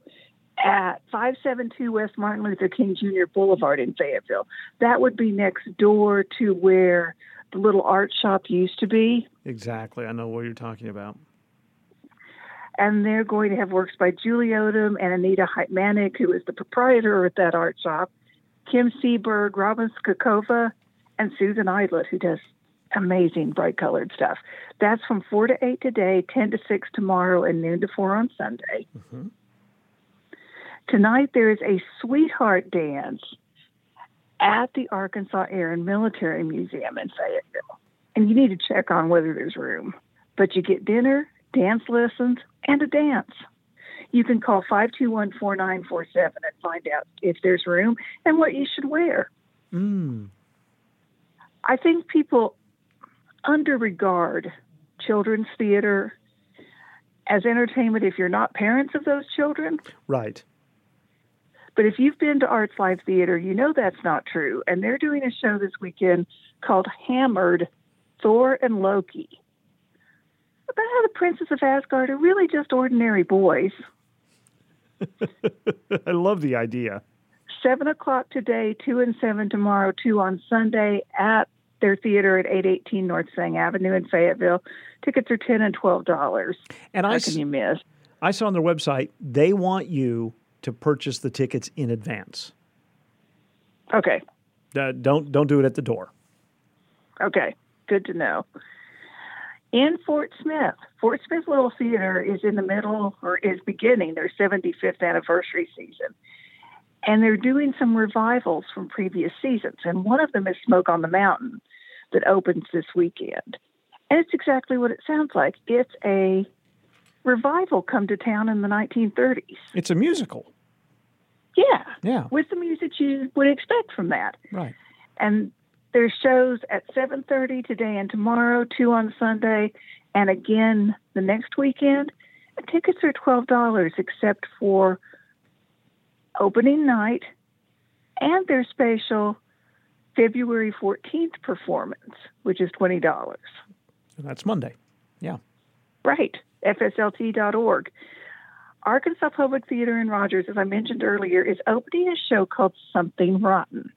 at 572 West Martin Luther King Jr. Boulevard in Fayetteville. That would be next door to where the little art shop used to be. Exactly. I know what you're talking about. And they're going to have works by Julie Odom and Anita Heitmanik, who is the proprietor at that art shop, Kim Seberg, Robin Skakova, and Susan Eidlet, who does amazing bright colored stuff. That's from 4 to 8 today, 10 to 6 tomorrow, and noon to 4 on Sunday. Mm-hmm. Tonight there is a sweetheart dance at the Arkansas Air and Military Museum in Fayetteville. And you need to check on whether there's room. But you get dinner, dance lessons, and a dance. You can call 521 4947 and find out if there's room and what you should wear. Mm. I think people underregard children's theater as entertainment if you're not parents of those children. Right. But if you've been to Arts Live Theater, you know that's not true. And they're doing a show this weekend called Hammered Thor and Loki about how the princes of Asgard are really just ordinary boys. [LAUGHS] I love the idea. Seven o'clock today, two and seven tomorrow, two on Sunday at their theater at 818 North Sang Avenue in Fayetteville. Tickets are 10 and $12. And How I can you miss? I saw on their website they want you to purchase the tickets in advance. Okay. Uh, don't don't do it at the door. Okay. Good to know. In Fort Smith, Fort Smith Little Theater is in the middle or is beginning their 75th anniversary season. And they're doing some revivals from previous seasons. And one of them is Smoke on the Mountain that opens this weekend. And it's exactly what it sounds like. It's a revival come to town in the 1930s. It's a musical. Yeah. Yeah. With the music you would expect from that. Right. And there's shows at 7:30 today and tomorrow, two on Sunday, and again the next weekend. And tickets are $12 except for opening night and their special February 14th performance, which is $20. And that's Monday. Yeah. Right. FSLT.org. Arkansas Public Theater in Rogers, as I mentioned earlier, is opening a show called Something Rotten.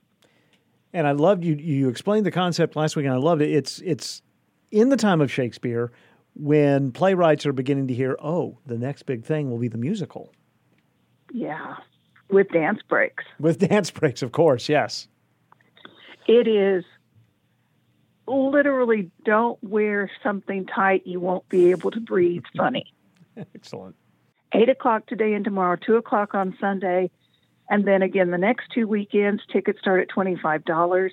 And I loved you. You explained the concept last week, and I loved it. It's it's in the time of Shakespeare when playwrights are beginning to hear, oh, the next big thing will be the musical. Yeah, with dance breaks. With [LAUGHS] dance breaks, of course. Yes. It is literally don't wear something tight you won't be able to breathe funny. [LAUGHS] Excellent. Eight o'clock today and tomorrow, two o'clock on Sunday, and then again the next two weekends. Tickets start at twenty five dollars.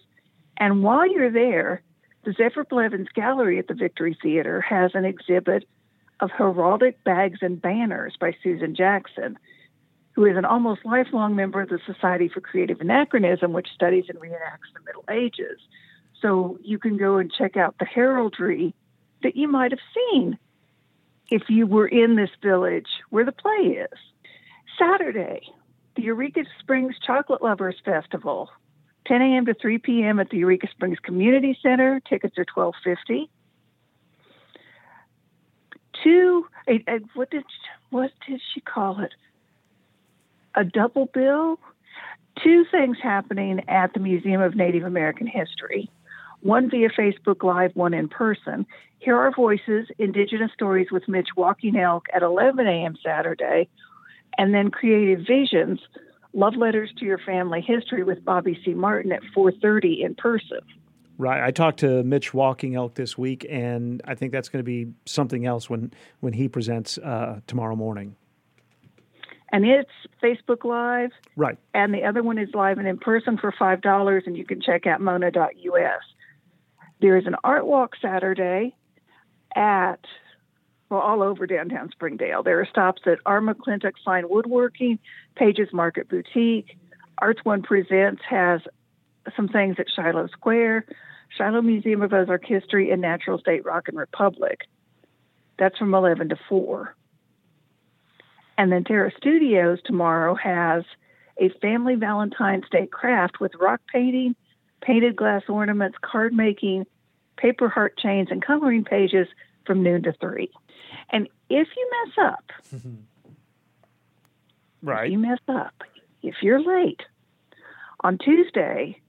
And while you're there, the Zephyr Blevins Gallery at the Victory Theater has an exhibit of heraldic bags and banners by Susan Jackson, who is an almost lifelong member of the Society for Creative Anachronism, which studies and reenacts the Middle Ages. So you can go and check out the heraldry that you might have seen if you were in this village where the play is. Saturday, the Eureka Springs Chocolate Lovers Festival, 10 a.m. to 3 p.m. at the Eureka Springs Community Center. Tickets are 12.50. Two, a, a, what did what did she call it? A double bill. Two things happening at the Museum of Native American History one via Facebook Live, one in person. Hear Our Voices, Indigenous Stories with Mitch Walking Elk at 11 a.m. Saturday, and then Creative Visions, Love Letters to Your Family History with Bobby C. Martin at 4.30 in person. Right. I talked to Mitch Walking Elk this week, and I think that's going to be something else when, when he presents uh, tomorrow morning. And it's Facebook Live. Right. And the other one is live and in person for $5, and you can check out mona.us. There is an art walk Saturday at, well, all over downtown Springdale. There are stops at R. McClintock Fine Woodworking, Pages Market Boutique. Arts One Presents has some things at Shiloh Square, Shiloh Museum of Ozark History, and Natural State Rock and Republic. That's from 11 to 4. And then Terra Studios tomorrow has a family Valentine's Day craft with rock painting, painted glass ornaments, card making, paper heart chains, and coloring pages from noon to 3. And if you mess up, [LAUGHS] Right. If you mess up, if you're late, on Tuesday,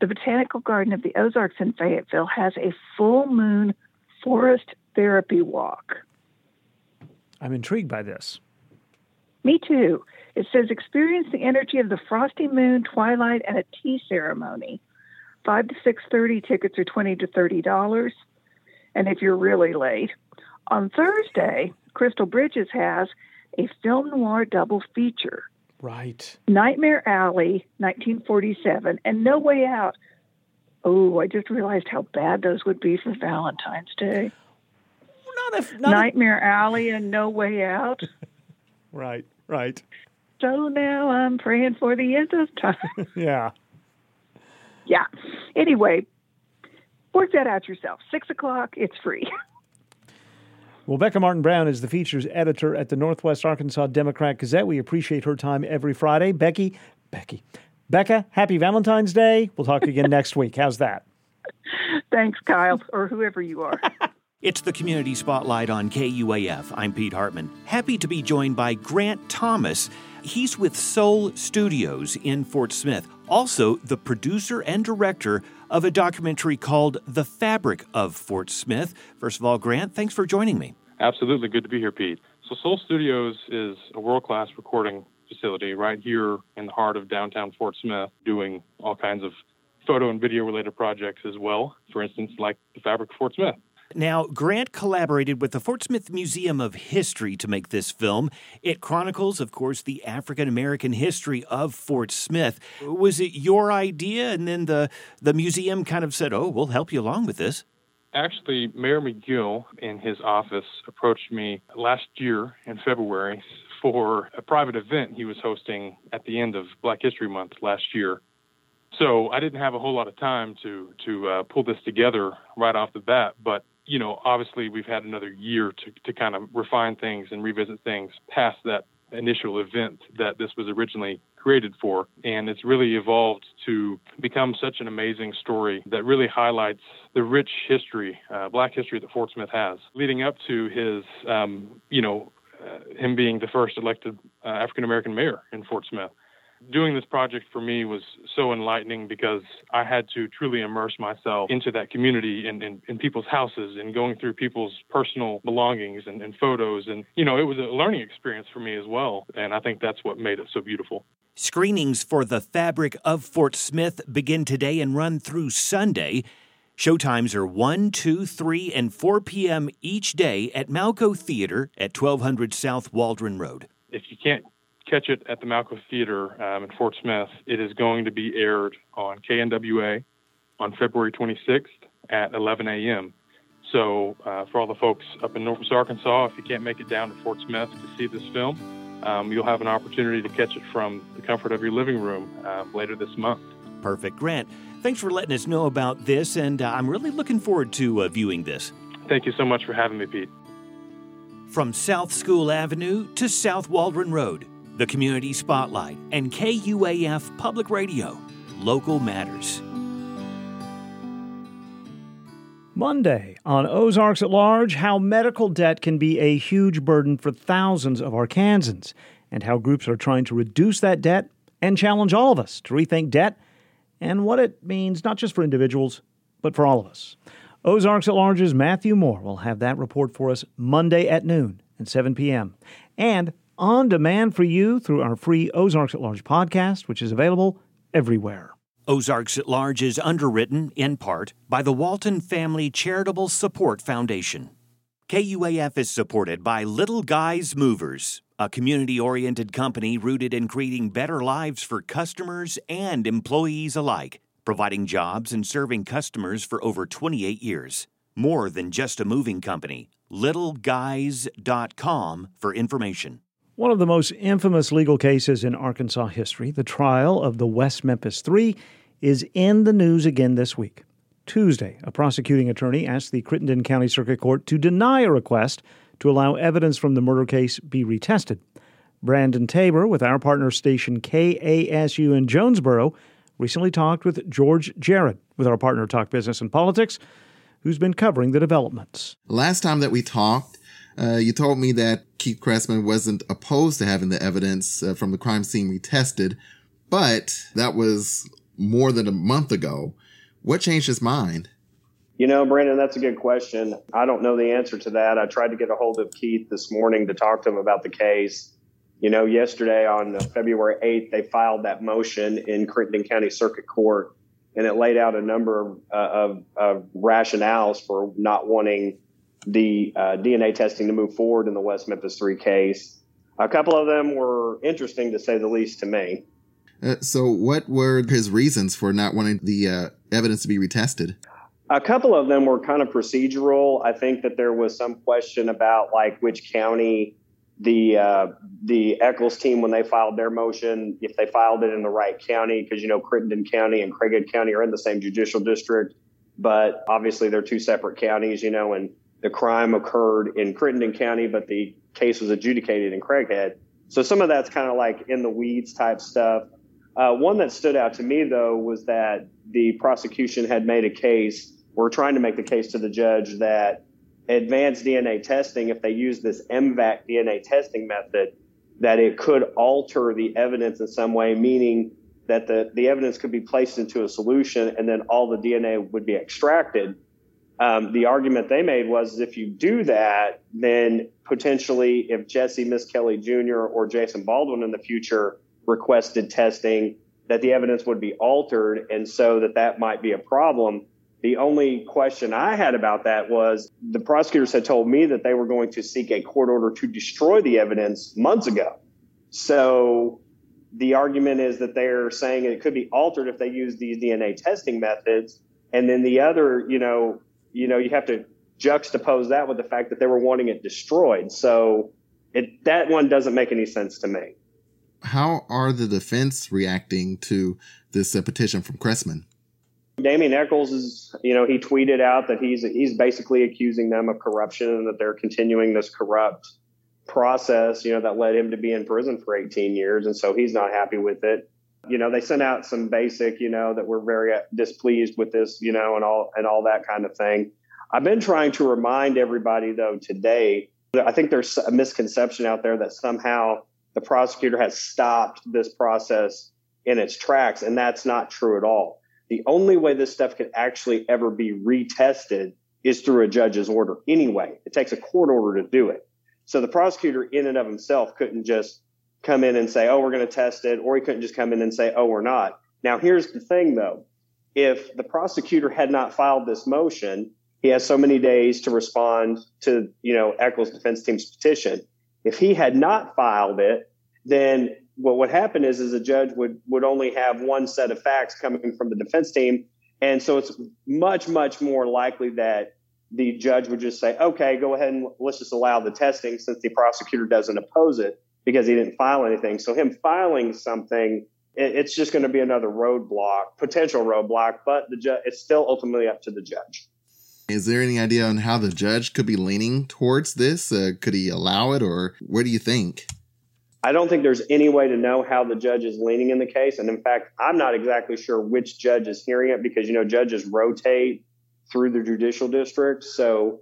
the Botanical Garden of the Ozarks in Fayetteville has a full moon forest therapy walk. I'm intrigued by this. Me too. It says experience the energy of the frosty moon, twilight, and a tea ceremony. Five to six thirty tickets are twenty to thirty dollars, and if you're really late, on Thursday, Crystal Bridges has a film noir double feature. Right. Nightmare Alley, 1947, and No Way Out. Oh, I just realized how bad those would be for Valentine's Day. Not if not Nightmare Alley and No Way Out. [LAUGHS] Right, right. So now I'm praying for the end of time. [LAUGHS] yeah. yeah. Anyway, work that out yourself. Six o'clock, it's free. [LAUGHS] Well, Becca Martin Brown is the features editor at the Northwest Arkansas Democrat Gazette. We appreciate her time every Friday. Becky, Becky, Becca, happy Valentine's Day. We'll talk again [LAUGHS] next week. How's that? Thanks, Kyle, or whoever you are. [LAUGHS] It's the Community Spotlight on KUAF. I'm Pete Hartman. Happy to be joined by Grant Thomas. He's with Soul Studios in Fort Smith, also the producer and director of a documentary called The Fabric of Fort Smith. First of all, Grant, thanks for joining me. Absolutely. Good to be here, Pete. So, Soul Studios is a world class recording facility right here in the heart of downtown Fort Smith, doing all kinds of photo and video related projects as well. For instance, like The Fabric of Fort Smith. Now, Grant collaborated with the Fort Smith Museum of History to make this film. It chronicles, of course, the African American history of Fort Smith. Was it your idea, and then the the museum kind of said, "Oh, we'll help you along with this"? Actually, Mayor McGill in his office approached me last year in February for a private event he was hosting at the end of Black History Month last year. So I didn't have a whole lot of time to to uh, pull this together right off the bat, but you know, obviously we've had another year to, to kind of refine things and revisit things past that initial event that this was originally created for. And it's really evolved to become such an amazing story that really highlights the rich history, uh, black history that Fort Smith has, leading up to his, um, you know, uh, him being the first elected uh, African American mayor in Fort Smith doing this project for me was so enlightening because I had to truly immerse myself into that community and in, people's houses and going through people's personal belongings and, and photos. And, you know, it was a learning experience for me as well. And I think that's what made it so beautiful. Screenings for The Fabric of Fort Smith begin today and run through Sunday. Showtimes are 1, 2, 3, and 4 p.m. each day at Malco Theater at 1200 South Waldron Road. If you can't catch it at the Malco Theater um, in Fort Smith, it is going to be aired on KNWA on February 26th at 11 a.m. So, uh, for all the folks up in Northwest Arkansas, if you can't make it down to Fort Smith to see this film, um, you'll have an opportunity to catch it from the comfort of your living room uh, later this month. Perfect. Grant, thanks for letting us know about this, and uh, I'm really looking forward to uh, viewing this. Thank you so much for having me, Pete. From South School Avenue to South Waldron Road, the Community Spotlight, and KUAF Public Radio. Local Matters. Monday on Ozarks at Large, how medical debt can be a huge burden for thousands of Arkansans, and how groups are trying to reduce that debt and challenge all of us to rethink debt and what it means not just for individuals, but for all of us. Ozarks at Large's Matthew Moore will have that report for us Monday at noon and 7 p.m. And on demand for you through our free Ozarks at Large podcast, which is available everywhere. Ozarks at Large is underwritten, in part, by the Walton Family Charitable Support Foundation. KUAF is supported by Little Guys Movers, a community oriented company rooted in creating better lives for customers and employees alike, providing jobs and serving customers for over 28 years. More than just a moving company. LittleGuys.com for information. One of the most infamous legal cases in Arkansas history, the trial of the West Memphis Three, is in the news again this week. Tuesday, a prosecuting attorney asked the Crittenden County Circuit Court to deny a request to allow evidence from the murder case be retested. Brandon Tabor, with our partner station KASU in Jonesboro, recently talked with George Jared, with our partner Talk Business and Politics, who's been covering the developments. Last time that we talked, Uh, you told me that Keith Chrestman wasn't opposed to having the evidence uh, from the crime scene retested, but that was more than a month ago. What changed his mind? You know, Brandon, that's a good question. I don't know the answer to that. I tried to get a hold of Keith this morning to talk to him about the case. You know, yesterday on February 8th, they filed that motion in Crittenden County Circuit Court, and it laid out a number of, uh, of, of rationales for not wanting the uh, DNA testing to move forward in the West Memphis 3 case. A couple of them were interesting to say the least to me. Uh, so, what were his reasons for not wanting the uh, evidence to be retested? A couple of them were kind of procedural. I think that there was some question about like which county the uh, the Echols team when they filed their motion, if they filed it in the right county, because you know Crittenden County and Craighead County are in the same judicial district, but obviously they're two separate counties, you know, and the crime occurred in Crittenden County, but the case was adjudicated in Craighead. So some of that's kind of like in the weeds type stuff. Uh, one that stood out to me though was that the prosecution had made a case. We're trying to make the case to the judge that advanced DNA testing, if they use this MVAC DNA testing method, that it could alter the evidence in some way, meaning that the, the evidence could be placed into a solution and then all the DNA would be extracted. Um, the argument they made was if you do that, then potentially if Jessie Misskelley Jr. or Jason Baldwin in the future requested testing, that the evidence would be altered, and so that that might be a problem. The only question I had about that was the prosecutors had told me that they were going to seek a court order to destroy the evidence months ago. So the argument is that they're saying it could be altered if they use these DNA testing methods. And then the other, you know, you know, you have to juxtapose that with the fact that they were wanting it destroyed. So it, that one doesn't make any sense to me. How are the defense reacting to this uh, petition from Chrestman? Damien Echols is, you know, he tweeted out that he's he's basically accusing them of corruption and that they're continuing this corrupt process, you know, that led him to be in prison for 18 years, and so he's not happy with it. You know, they sent out some basic, you know, that we're very displeased with this, you know, and all and all that kind of thing. I've been trying to remind everybody though today. I think there's a misconception out there that somehow the prosecutor has stopped this process in its tracks, and that's not true at all the only way this stuff could actually ever be retested is through a judge's order anyway. It takes a court order to do it. So the prosecutor in and of himself couldn't just come in and say, oh, we're going to test it, or he couldn't just come in and say, oh, we're not. Now, here's the thing though. If the prosecutor had not filed this motion, he has so many days to respond to, you know, Echols defense team's petition. If he had not filed it, then what would happen is is a judge would would only have one set of facts coming from the defense team and so it's much much more likely that the judge would just say okay go ahead and let's just allow the testing since the prosecutor doesn't oppose it because he didn't file anything so him filing something it's just going to be another roadblock potential roadblock but the judge it's still ultimately up to the judge is there any idea on how the judge could be leaning towards this uh, could he allow it or what do you think I don't think there's any way to know how the judge is leaning in the case. And in fact, I'm not exactly sure which judge is hearing it because, you know, judges rotate through the judicial district. So,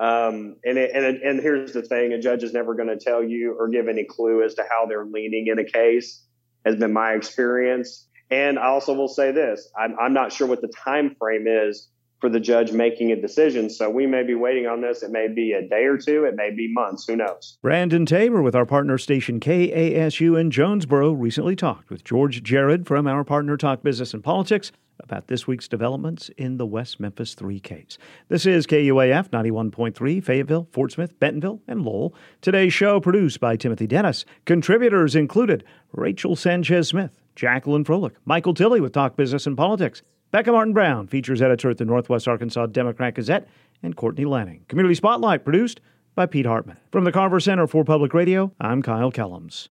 um, and, it, and, it, and here's the thing, a judge is never going to tell you or give any clue as to how they're leaning in a case has been my experience. And I also will say this, I'm, I'm not sure what the time frame is for the judge making a decision. So we may be waiting on this. It may be a day or two. It may be months. Who knows? Brandon Tabor with our partner station KASU in Jonesboro recently talked with George Jared from our partner Talk Business and Politics about this week's developments in the West Memphis 3 case. This is KUAF 91.3, Fayetteville, Fort Smith, Bentonville, and Lowell. Today's show produced by Timothy Dennis. Contributors included Rachel Sanchez Smith, Jacqueline Froelich, Michael Tilley with Talk Business and Politics, Becca Martin Brown, features editor at the Northwest Arkansas Democrat Gazette, and Courtney Lanning. Community Spotlight produced by Pete Hartman. From the Carver Center for Public Radio, I'm Kyle Kellums.